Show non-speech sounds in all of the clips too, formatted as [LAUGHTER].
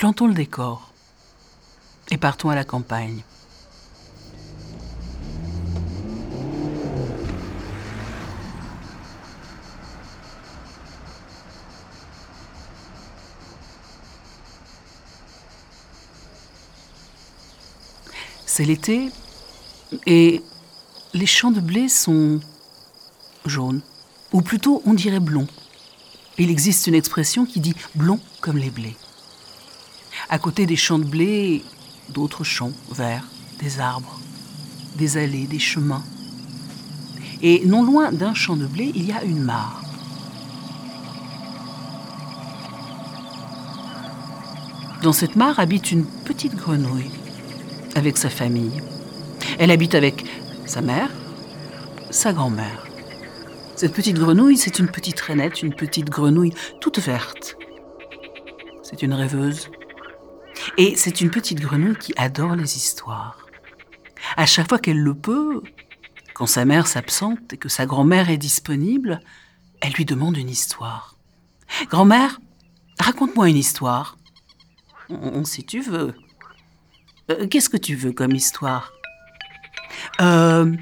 Plantons le décor et partons à la campagne. C'est l'été et les champs de blé sont jaunes, ou plutôt on dirait blonds. Il existe une expression qui dit blond comme les blés. À côté des champs de blé, d'autres champs verts, des arbres, des allées, des chemins. Et non loin d'un champ de blé, il y a une mare. Dans cette mare habite une petite grenouille avec sa famille. Elle habite avec sa mère, sa grand-mère. Cette petite grenouille, c'est une petite rainette, une petite grenouille toute verte. C'est une rêveuse. Et c'est une petite grenouille qui adore les histoires. À chaque fois qu'elle le peut, quand sa mère s'absente et que sa grand-mère est disponible, elle lui demande une histoire. Grand-mère, raconte-moi une histoire. Si tu veux, euh, qu'est-ce que tu veux comme histoire? Euh,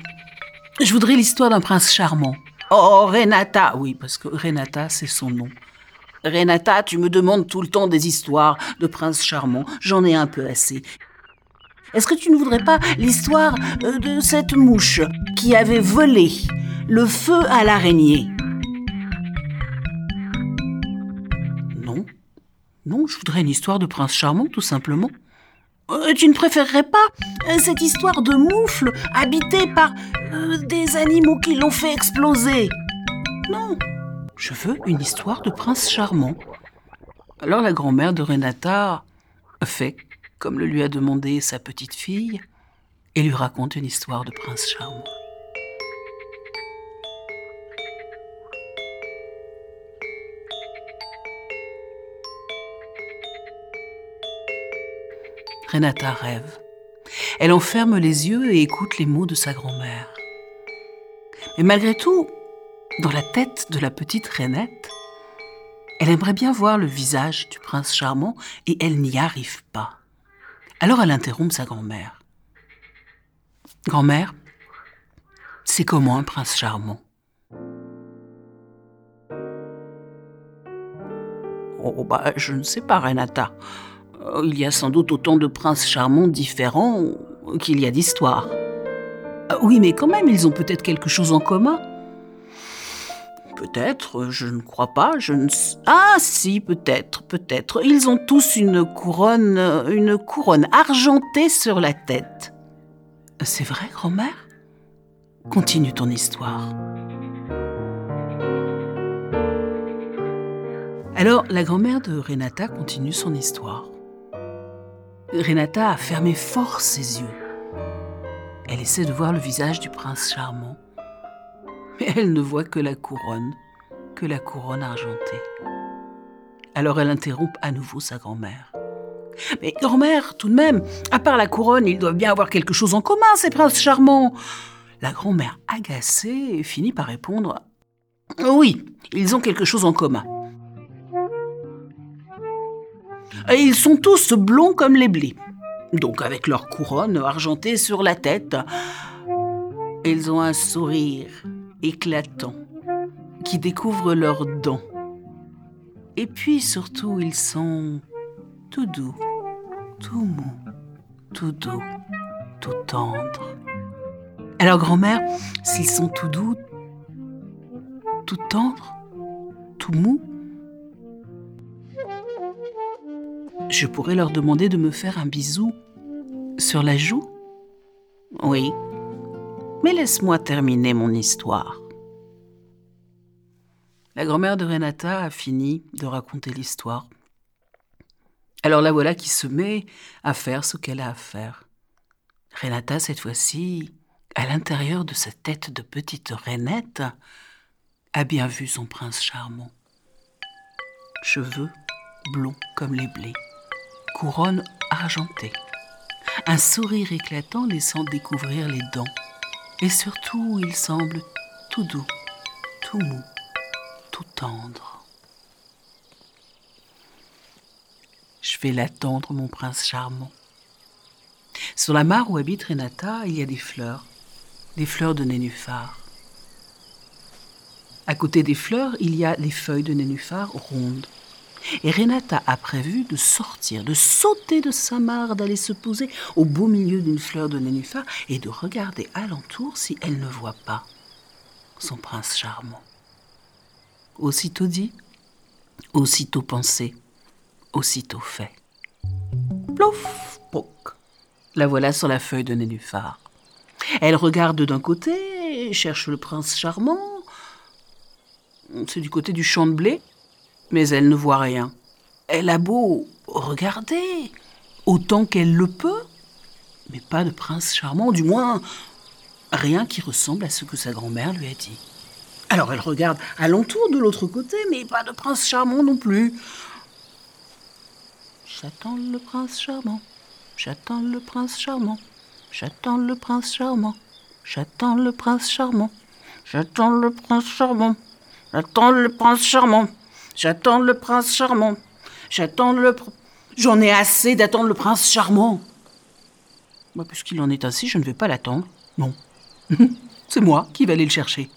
Je voudrais l'histoire d'un prince charmant. Oh, Renata Oui, parce que Renata, c'est son nom. Renata, tu me demandes tout le temps des histoires de princes charmants. J'en ai un peu assez. Est-ce que tu ne voudrais pas l'histoire euh, de cette mouche qui avait volé le feu à l'araignée? Non. Non, je voudrais une histoire de prince charmant, tout simplement. Euh, tu ne préférerais pas euh, cette histoire de moufle habitée par des animaux qui l'ont fait exploser? Non, je veux une histoire de prince charmant. Alors la grand-mère de Renata fait comme le lui a demandé sa petite fille et lui raconte une histoire de prince charmant. Renata rêve. Elle enferme les yeux et écoute les mots de sa grand-mère. Mais malgré tout, dans la tête de la petite Renette, elle aimerait bien voir le visage du prince charmant et elle n'y arrive pas. Alors elle interrompt sa grand-mère. Grand-mère, c'est comment un prince charmant? Oh, bah, je ne sais pas, Renata. Euh, il y a sans doute autant de princes charmants différents qu'il y a d'histoires. Euh, oui, mais quand même, ils ont peut-être quelque chose en commun. Peut-être, je ne crois pas, je ne... Ah si, peut-être, peut-être. Ils ont tous une couronne, une couronne argentée sur la tête. C'est vrai, grand-mère? Continue ton histoire. Alors, la grand-mère de Renata continue son histoire. Renata a fermé fort ses yeux. Elle essaie de voir le visage du prince charmant, elle ne voit que la couronne, que la couronne argentée. Alors elle interrompt à nouveau sa grand-mère. Mais grand-mère, tout de même, à part la couronne, ils doivent bien avoir quelque chose en commun, ces princes charmants. La grand-mère, agacée, finit par répondre Oui, ils ont quelque chose en commun. Et ils sont tous blonds comme les blés, donc avec leur couronne argentée sur la tête. Ils ont un sourire éclatant qui découvre leurs dents. Et puis surtout, ils sont tout doux, tout mou, tout doux, tout tendre. Alors grand-mère, s'ils sont tout doux, tout tendres, tout mou, je pourrais leur demander de me faire un bisou sur la joue Oui. Mais laisse-moi terminer mon histoire. La grand-mère de Renata a fini de raconter l'histoire. Alors la voilà qui se met à faire ce qu'elle a à faire. Renata, cette fois-ci, à l'intérieur de sa tête de petite rainette, a bien vu son prince charmant. Cheveux blonds comme les blés couronne argentée, un sourire éclatant laissant découvrir les dents, et surtout il semble tout doux, tout mou, tout tendre. Je vais l'attendre, mon prince charmant. Sur la mare où habite Renata, il y a des fleurs, des fleurs de nénuphar. À côté des fleurs, il y a les feuilles de nénuphar rondes. Et Renata a prévu de sortir, de sauter de sa mare, d'aller se poser au beau milieu d'une fleur de nénuphar et de regarder alentour si elle ne voit pas son prince charmant. Aussitôt dit, aussitôt pensé, aussitôt fait. Plouf, poc. La voilà sur la feuille de nénuphar. Elle regarde d'un côté, cherche le prince charmant. C'est du côté du champ de blé mais elle ne voit rien. Elle a beau regarder autant qu'elle le peut, mais pas de prince charmant, du moins rien qui ressemble à ce que sa grand-mère lui a dit. Alors elle regarde alentour de l'autre côté, mais pas de prince charmant non plus. J'attends le prince charmant, j'attends le prince charmant, j'attends le prince charmant, j'attends le prince charmant, j'attends le prince charmant, j'attends le prince charmant. J'attends le prince charmant. J'attends le. J'en ai assez d'attendre le prince charmant. Moi, puisqu'il en est ainsi, je ne vais pas l'attendre. Non. [LAUGHS] C'est moi qui vais aller le chercher.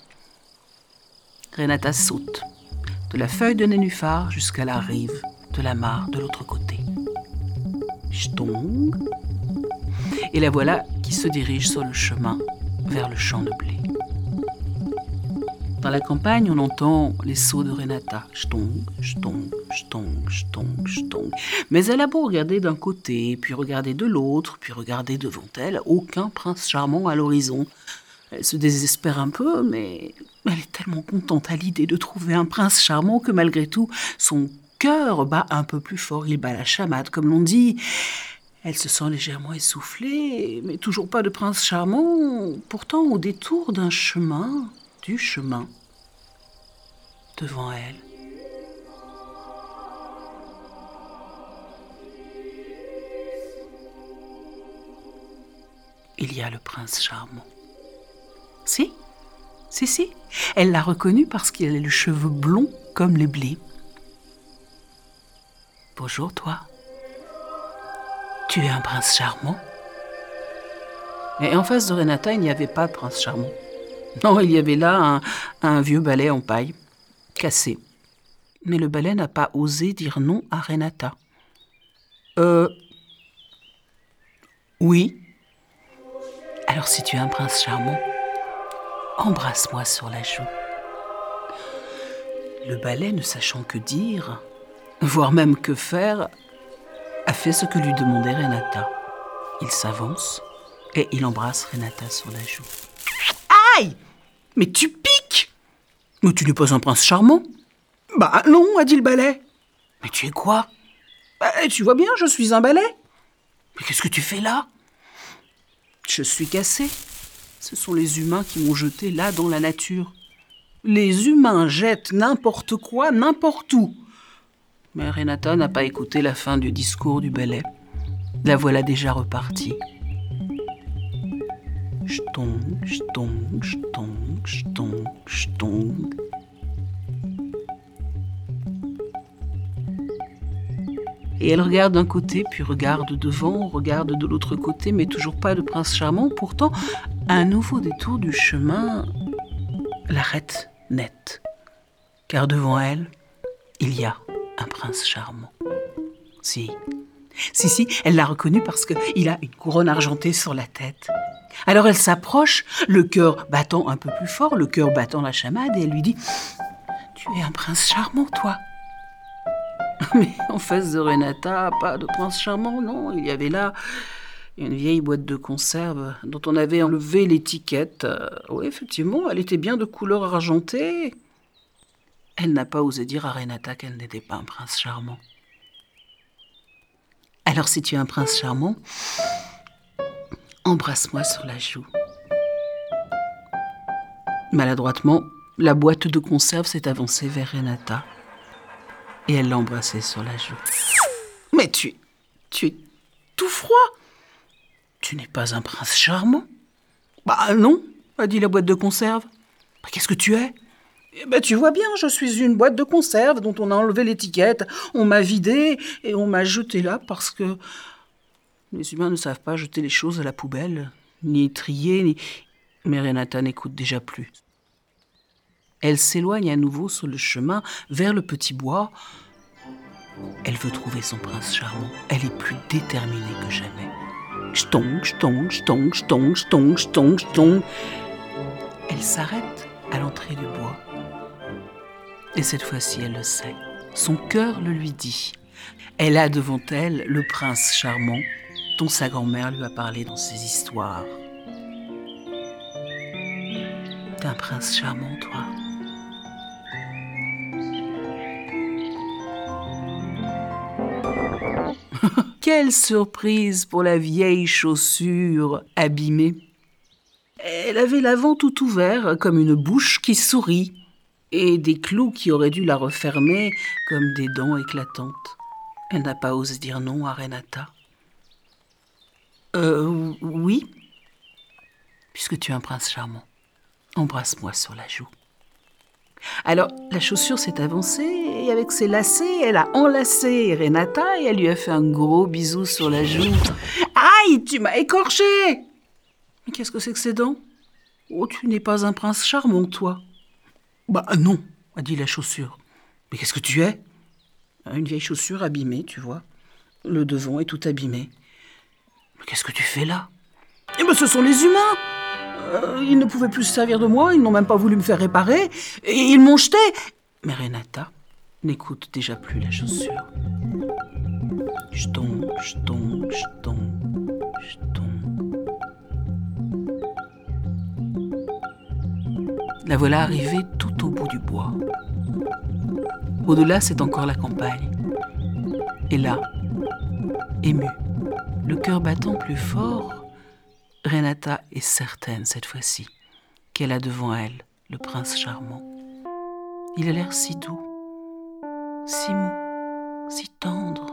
Renata saute, de la feuille de nénuphar jusqu'à la rive de la mare de l'autre côté. J'tong. Et la voilà qui se dirige sur le chemin vers le champ de blé. Dans la campagne, on entend les sauts de Renata. J'tong, j'tong, j'tong, j'tong, j'tong. Mais elle a beau regarder d'un côté, puis regarder de l'autre, puis regarder devant elle, aucun prince charmant à l'horizon. Elle se désespère un peu, mais elle est tellement contente à l'idée de trouver un prince charmant que malgré tout, son cœur bat un peu plus fort. Il bat la chamade, comme l'on dit. Elle se sent légèrement essoufflée, mais toujours pas de prince charmant. Pourtant, au détour d'un chemin, du chemin devant elle. Il y a le prince charmant. Si, si, si, elle l'a reconnu parce qu'il a le cheveu blond comme les blés. Bonjour toi. Tu es un prince charmant Et en face de Renata, il n'y avait pas de prince charmant. [LAUGHS] Non, il y avait là un, vieux balai en paille, cassé. Mais le balai n'a pas osé dire non à Renata. Euh. Oui. Alors si tu es un prince charmant, embrasse-moi sur la joue. Le balai, ne sachant que dire, voire même que faire, a fait ce que lui demandait Renata. Il s'avance et il embrasse Renata sur la joue. Mais tu piques Mais tu n'es pas un prince charmant Bah non, a dit le balai. Mais tu es quoi? Bah, Tu vois bien, je suis un balai. Mais qu'est-ce que tu fais là? Je suis cassé. Ce sont les humains qui m'ont jeté là dans la nature. Les humains jettent n'importe quoi, n'importe où. Mais Renata n'a pas écouté la fin du discours du balai. La voilà déjà repartie. J'tong, j'tong, j'tong, j'tong. Et elle regarde d'un côté, puis regarde devant, regarde de l'autre côté, mais toujours pas de prince charmant. Pourtant, un nouveau détour du chemin l'arrête net. Car devant elle, il y a un prince charmant. Si, si, si, elle l'a reconnu parce qu'il a une couronne argentée sur la tête. Alors elle s'approche, le cœur battant un peu plus fort, le cœur battant la chamade, et elle lui dit Tu es un prince charmant, toi. [LAUGHS] Mais en face de Renata, pas de prince charmant, non. Il y avait là une vieille boîte de conserve dont on avait enlevé l'étiquette. Euh, oui, effectivement, elle était bien de couleur argentée. Elle n'a pas osé dire à Renata qu'elle n'était pas un prince charmant. Alors si tu es un prince charmant, embrasse-moi sur la joue. Maladroitement, la boîte de conserve s'est avancée vers Renata et elle l'a embrassée sur la joue. Mais tu, tu es tout froid. Tu n'es pas un prince charmant. Bah non, a dit la boîte de conserve. Qu'est-ce que tu es? Eh ben, tu vois bien, je suis une boîte de conserve dont on a enlevé l'étiquette, on m'a vidé et on m'a jeté là parce que les humains ne savent pas jeter les choses à la poubelle, ni trier, ni... Mais Renata n'écoute déjà plus. Elle s'éloigne à nouveau sur le chemin vers le petit bois. Elle veut trouver son prince charmant. Elle est plus déterminée que jamais. J'tong, j'tong, j'tong, j'tong, j'tong, j'tong, j'tong. Elle s'arrête à l'entrée du bois. Et cette fois-ci, elle le sait. Son cœur le lui dit. Elle a devant elle le prince charmant dont sa grand-mère lui a parlé dans ses histoires. T'es un prince charmant, toi. [LAUGHS] Quelle surprise pour la vieille chaussure abîmée. Elle avait l'avant tout ouvert comme une bouche qui sourit et des clous qui auraient dû la refermer comme des dents éclatantes. Elle n'a pas osé dire non à Renata. Euh, oui. Puisque tu es un prince charmant, embrasse-moi sur la joue. Alors, la chaussure s'est avancée et avec ses lacets, elle a enlacé Renata et elle lui a fait un gros bisou sur la joue. Aïe, tu m'as écorché Mais qu'est-ce que c'est que ces dents? Oh, tu n'es pas un prince charmant, toi. Bah non, a dit la chaussure. Mais qu'est-ce que tu es? Une vieille chaussure abîmée, tu vois. Le devant est tout abîmé. Qu'est-ce que tu fais là? Eh ben, ce sont les humains euh, Ils ne pouvaient plus se servir de moi, ils n'ont même pas voulu me faire réparer, et ils m'ont jeté Mais Renata n'écoute déjà plus la chaussure. Je tombe, je tombe, je tombe, je tombe. La voilà arrivée tout au bout du bois. Au-delà, c'est encore la campagne. Et là, émue, le cœur battant plus fort, Renata est certaine cette fois-ci qu'elle a devant elle le prince charmant. Il a l'air si doux, si mou, si tendre.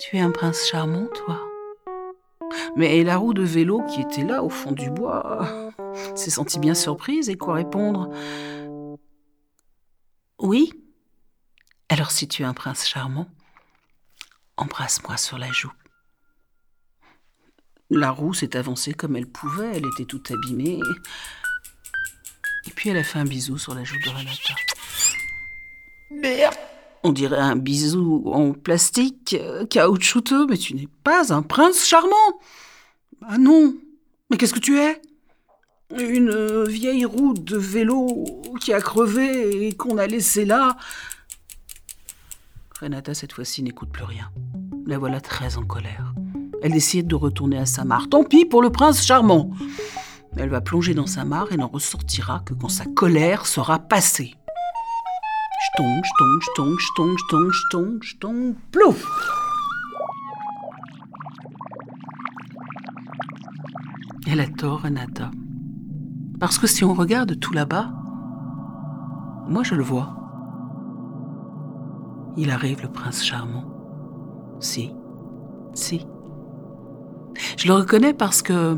Tu es un prince charmant, toi Mais la roue de vélo qui était là au fond du bois [LAUGHS] s'est sentie bien surprise et quoi répondre? Oui Alors si tu es un prince charmant, Embrasse-moi sur la joue. La roue s'est avancée comme elle pouvait, elle était toute abîmée. Et puis elle a fait un bisou sur la joue de Renata. Merde On dirait un bisou en plastique, euh, caoutchouteux, mais tu n'es pas un prince charmant Ah non Mais qu'est-ce que tu es? Une euh, vieille roue de vélo qui a crevé et qu'on a laissée là. Renata, cette fois-ci, n'écoute plus rien. La voilà très en colère. Elle décide de retourner à sa mare. Tant pis pour le prince charmant. Elle va plonger dans sa mare et n'en ressortira que quand sa colère sera passée. J'tombe, j'tombe, j'tombe, j'tombe, j'tombe, j'tombe, j'tombe, plouf Elle a tort, Renata. Parce que si on regarde tout là-bas, moi je le vois. Il arrive le prince charmant. Si, si. Je le reconnais parce que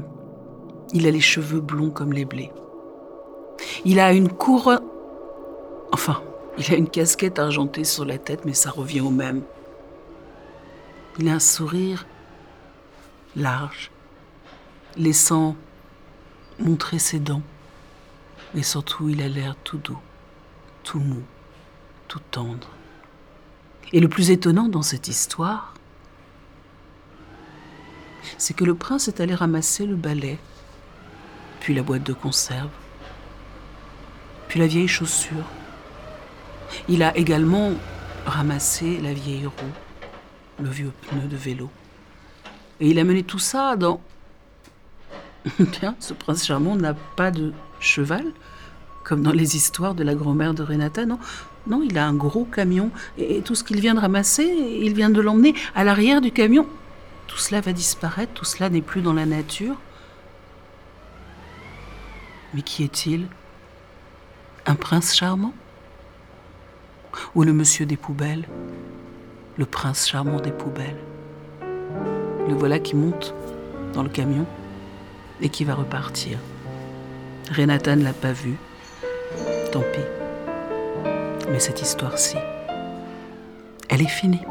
il a les cheveux blonds comme les blés. Il a une couronne. Enfin, il a une casquette argentée sur la tête, mais ça revient au même. Il a un sourire large, laissant montrer ses dents. Et surtout, il a l'air tout doux, tout mou, tout tendre. Et le plus étonnant dans cette histoire, c'est que le prince est allé ramasser le balai, puis la boîte de conserve, puis la vieille chaussure. Il a également ramassé la vieille roue, le vieux pneu de vélo. Et il a mené tout ça dans... [LAUGHS] Bien, ce prince charmant n'a pas de cheval, comme dans les histoires de la grand-mère de Renata, non Non, il a un gros camion, et tout ce qu'il vient de ramasser, il vient de l'emmener à l'arrière du camion. Tout cela va disparaître, tout cela n'est plus dans la nature. Mais qui est-il? Un prince charmant? Ou le monsieur des poubelles? Le prince charmant des poubelles? Le voilà qui monte dans le camion et qui va repartir. Renata ne l'a pas vue. Tant pis. Mais cette histoire-ci, elle est finie.